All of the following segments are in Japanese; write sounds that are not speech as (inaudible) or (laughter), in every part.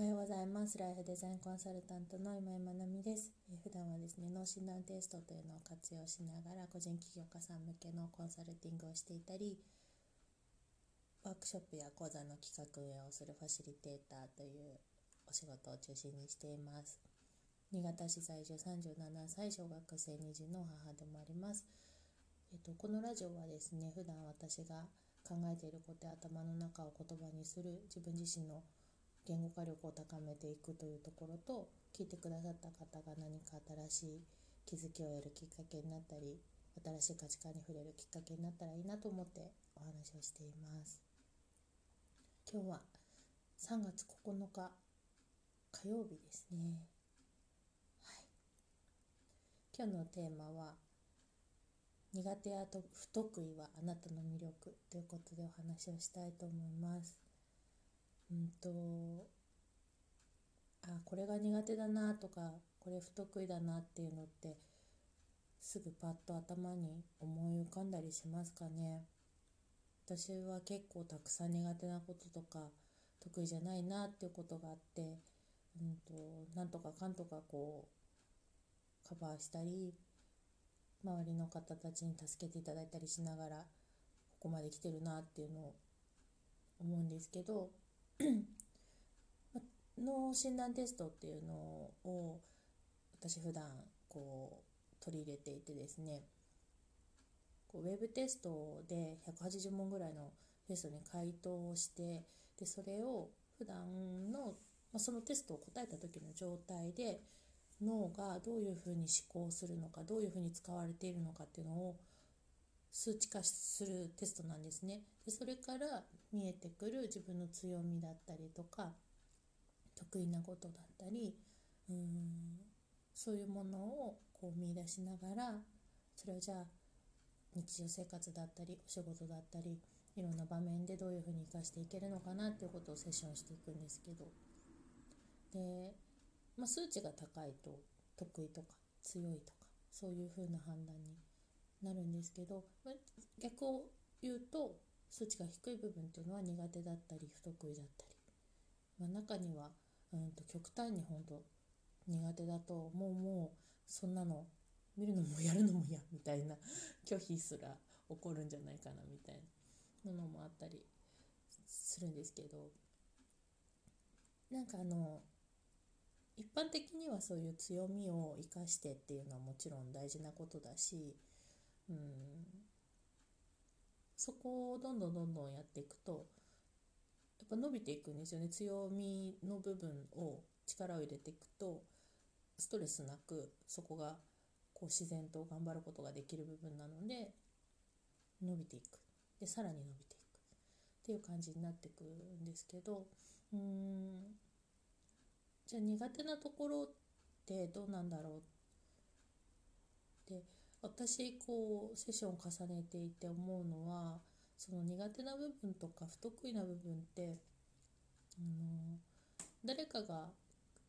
おはようございます。ライフデザインコンサルタントの今井まなみです。え普段はですね、脳診断テストというのを活用しながら、個人起業家さん向けのコンサルティングをしていたり、ワークショップや講座の企画運営をするファシリテーターというお仕事を中心にしています。新潟市在住37歳、小学生2児の母でもあります。えっと、このラジオはですね、普段私が考えていることや頭の中を言葉にする自分自身の言語化力を高めていくというところと聞いてくださった方が何か新しい気づきを得るきっかけになったり新しい価値観に触れるきっかけになったらいいなと思ってお話をしています。今日は3月9日火曜日ですね。はい。今日のテーマは苦手やと不得意はあなたの魅力ということでお話をしたいと思います。うんとあこれが苦手だなとかこれ不得意だなっていうのってすぐパッと頭に思い浮かんだりしますかね。私は結構たくさん苦手なこととか得意じゃないなっていうことがあって、うんと、なんとかかんとかこうカバーしたり周りの方たちに助けていただいたりしながらここまで来てるなっていうのを思うんですけど (clears throat) 脳診断テストっていうのを私普段こう取り入れていてですねこうウェブテストで180問ぐらいのテストに回答をしてでそれを普段の、まあ、そのテストを答えた時の状態で脳がどういうふうに思考するのかどういうふうに使われているのかっていうのを数値化するテストなんですね。でそれから見えてくる自分の強みだったりとか得意なことだったりうんそういうものをこう見出しながらそれをじゃあ日常生活だったりお仕事だったりいろんな場面でどういうふうに生かしていけるのかなっていうことをセッションしていくんですけど。で、まあ、数値が高いと得意とか強いとかそういうふうな判断になるんですけど、逆を言うと数値が低い部分っていうのは苦手だったり不得意だったり、まあ、中にはうんと極端に本当苦手だともうもうそんなの見るのもやるのも嫌みたいな (laughs) 拒否すら起こるんじゃないかなみたいなものもあったりするんですけど。なんかあの一般的にはそういう強みを生かしてっていうのはもちろん大事なことだし、うん、そこをどんどんどんどんやっていくとやっぱ伸びていくんですよね。強みの部分を力を入れていくとストレスなくそこがこう自然と頑張ることができる部分なので伸びていく。でさらに伸びていく。っていう感じになっていくんですけどうーん。じゃあ苦手なところってどうなんだろうって私こうセッションを重ねていて思うのはその苦手な部分とか不得意な部分ってあの誰かが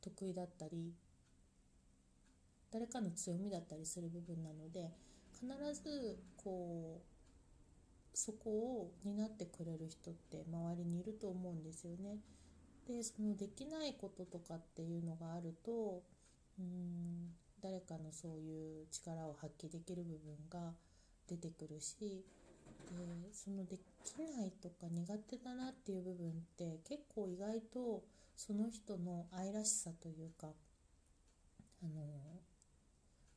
得意だったり誰かの強みだったりする部分なので必ずこうそこを担ってくれる人って周りにいると思うんですよね。でそのできないこととかっていうのがあるとうん誰かのそういう力を発揮できる部分が出てくるしでそのできないとか苦手だなっていう部分って結構意外とその人の愛らしさというかあの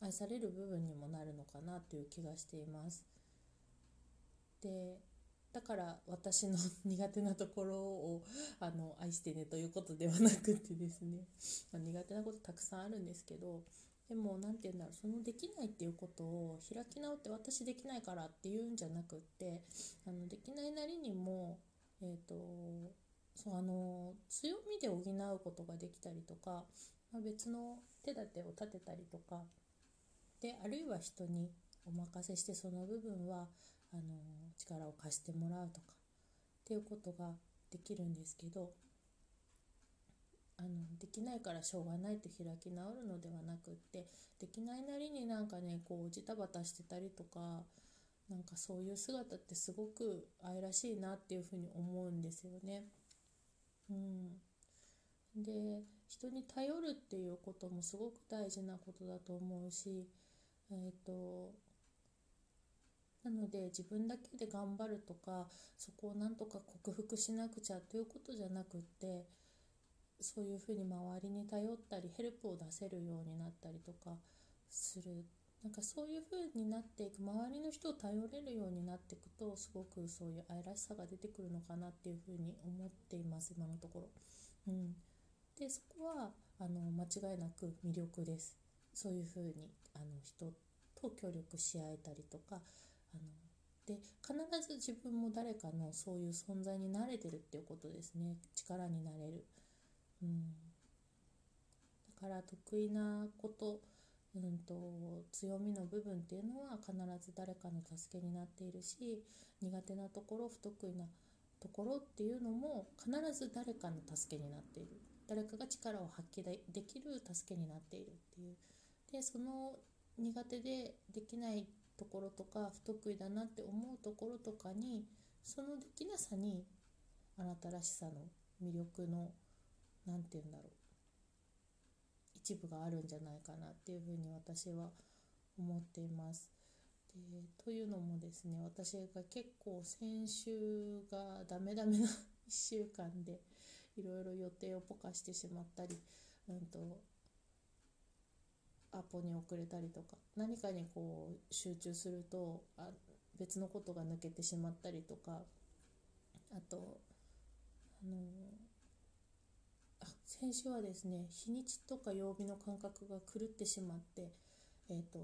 愛される部分にもなるのかなという気がしています。でだから私の苦手なところをあの愛してねということではなくてですね、苦手なことたくさんあるんですけどでも何て言うんだろうそのできないっていうことを開き直って私できないからっていうんじゃなくってあのできないなりにも、えーと、そうあの強みで補うことができたりとか、まあ、別の手立てを立てたりとかであるいは人にお任せしてその部分はあの力を貸してもらうとかっていうことができるんですけどあのできないからしょうがないと開き直るのではなくってできないなりになんかねこうジタバタしてたりとかなんかそういう姿ってすごく愛らしいなっていうふうに思うんですよね。うん、で人に頼るっていうこともすごく大事なことだと思うし、えーと、なので自分だけで頑張るとかそこをなんとか克服しなくちゃということじゃなくってそういうふうに周りに頼ったりヘルプを出せるようになったりとかするなんかそういう風になっていく周りの人を頼れるようになっていくとすごくそういう愛らしさが出てくるのかなっていう風に思っています今のところ。うん、でそこはあの間違いなく魅力です。そういう風にあの人と協力し合えたりとかあので必ず自分も誰かのそういう存在になれてるっていうことですね力になれる、だから得意なことうんと、強みの部分っていうのは必ず誰かの助けになっているし苦手なところ不得意なところっていうのも必ず誰かの助けになっている。誰かが力を発揮できる助けになっているっていう。でその苦手でできないところとか不得意だなって思うところとかにそのできなさにあなたらしさの魅力の何て言うんだろう一部があるんじゃないかなっていうふうに私は思っています。でというのもですね私が結構先週がダメダメな1週間でいろいろ予定をポカしてしまったり、うんと、アポに遅れたりとか何かにこう集中するとあ別のことが抜けてしまったりとかあとあの先週はですね日にちとか曜日の感覚が狂ってしまって、えーと、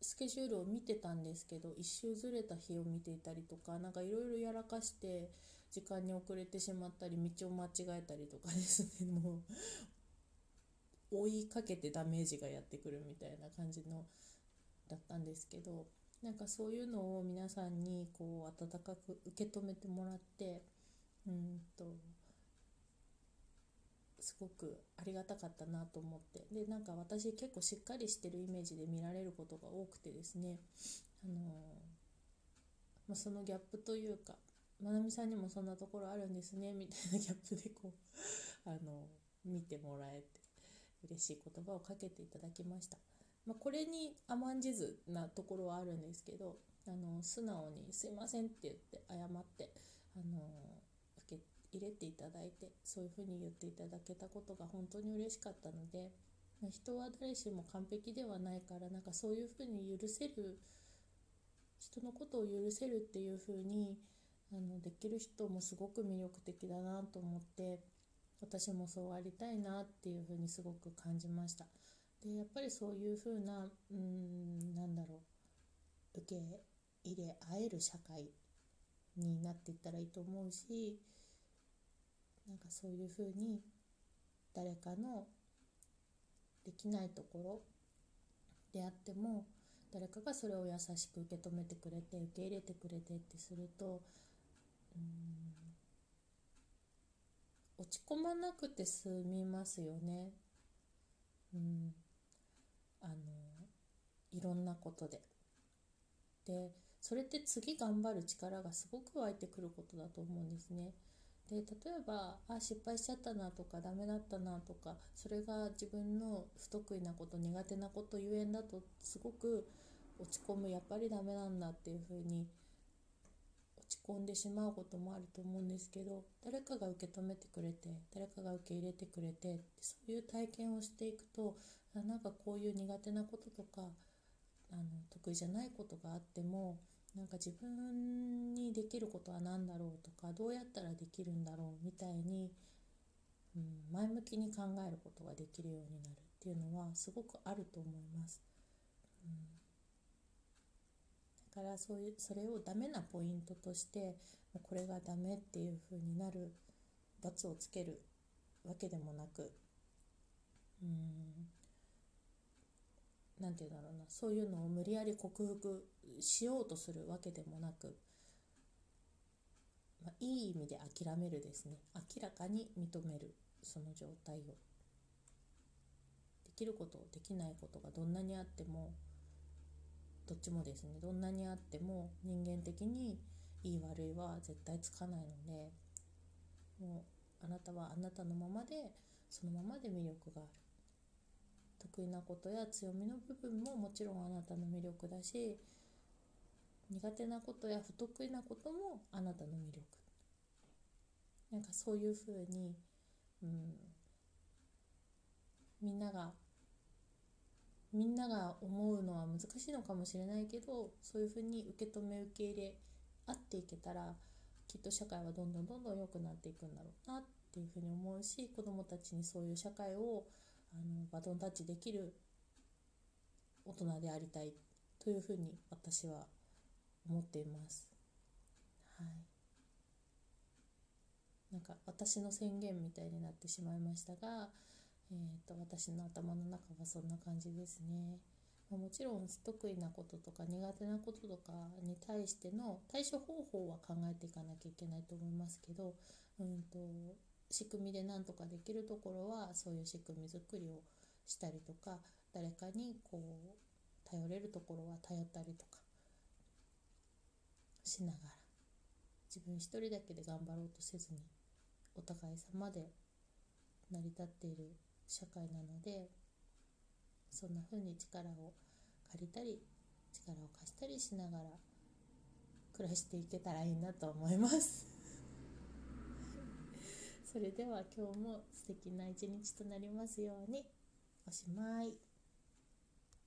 スケジュールを見てたんですけど一周ずれた日を見ていたりとか何かいろいろやらかして時間に遅れてしまったり道を間違えたりとかですね (laughs) もう追いかけてダメージがやってくるみたいな感じのだったんですけどなんかそういうのを皆さんにこう温かく受け止めてもらってうんとすごくありがたかったなと思って。でなんか私結構しっかりしてるイメージで見られることが多くてですね。あのまあ、そのギャップというかまなみさんにもそんなところあるんですねみたいなギャップでこう (laughs) あの見てもらえて嬉しい言葉をかけていただきました、まあ、これに甘んじずなところはあるんですけどあの素直に「すいません」って言って謝ってあの入れていただいてそういうふうに言っていただけたことが本当に嬉しかったので、人は誰しも完璧ではないからなんかそういうふうに許せる人のことを許せるっていうふうにあのできる人もすごく魅力的だなと思って私もそうありたいなっていうふうにすごく感じました。でやっぱりそういうふうなうんなんだろう受け入れ合える社会になっていったらいいと思うしなんかそういうふうに誰かのできないところであっても誰かがそれを優しく受け止めてくれて受け入れてくれてってするとうん落ち込まなくて済みますよね。うん、あのいろんなことで。でそれって次頑張る力がすごく湧いてくることだと思うんですね。で例えばあ失敗しちゃったなとかダメだったなとかそれが自分の不得意なこと苦手なことゆえんだとすごく落ち込むやっぱりダメなんだっていうふうに落ち込んでしまうこともあると思うんですけど誰かが受け止めてくれて誰かが受け入れてくれてそういう体験をしていくとなんかこういう苦手なこととかあの得意じゃないことがあってもなんか自分にできることは何だろうとかどうやったらできるんだろうみたいに、うん、前向きに考えることができるようになるっていうのはすごくあると思います。うん、だからそういうそれをダメなポイントとしてこれがダメっていう風になる罰をつけるわけでもなくうん何て言うんだろうな。そういうのを無理やり克服しようとするわけでもなく、まあ、いい意味で諦めるですね。明らかに認める。その状態を。できることできないことがどんなにあってもどっちもですね。どんなにあっても人間的にいい悪いは絶対つかないのでもうあなたはあなたのままでそのままで魅力がある。得意なことや強みの部分ももちろんあなたの魅力だし苦手なことや不得意なこともあなたの魅力。なんかそういうふうに、うん、みんながみんなが思うのは難しいのかもしれないけどそういうふうに受け止め受け入れ合っていけたらきっと社会はどんどんどんどん良くなっていくんだろうなっていうふうに思うし子どもたちにそういう社会をあのバトンタッチできる大人でありたいというふうに私は思っています。はい、なんか私の宣言みたいになってしまいましたが、えーと、私の頭の中はそんな感じですね。もちろん得意なこととか苦手なこととかに対しての対処方法は考えていかなきゃいけないと思いますけど、うんと、仕組みで何とかできるところはそういう仕組み作りをしたりとか誰かにこう頼れるところは頼ったりとかしながら自分一人だけで頑張ろうとせずにお互い様で成り立っている社会なのでそんな風に力を借りたり力を貸したりしながら暮らしていけたらいいなと思います。それでは今日も素敵な一日となりますようにおしまい。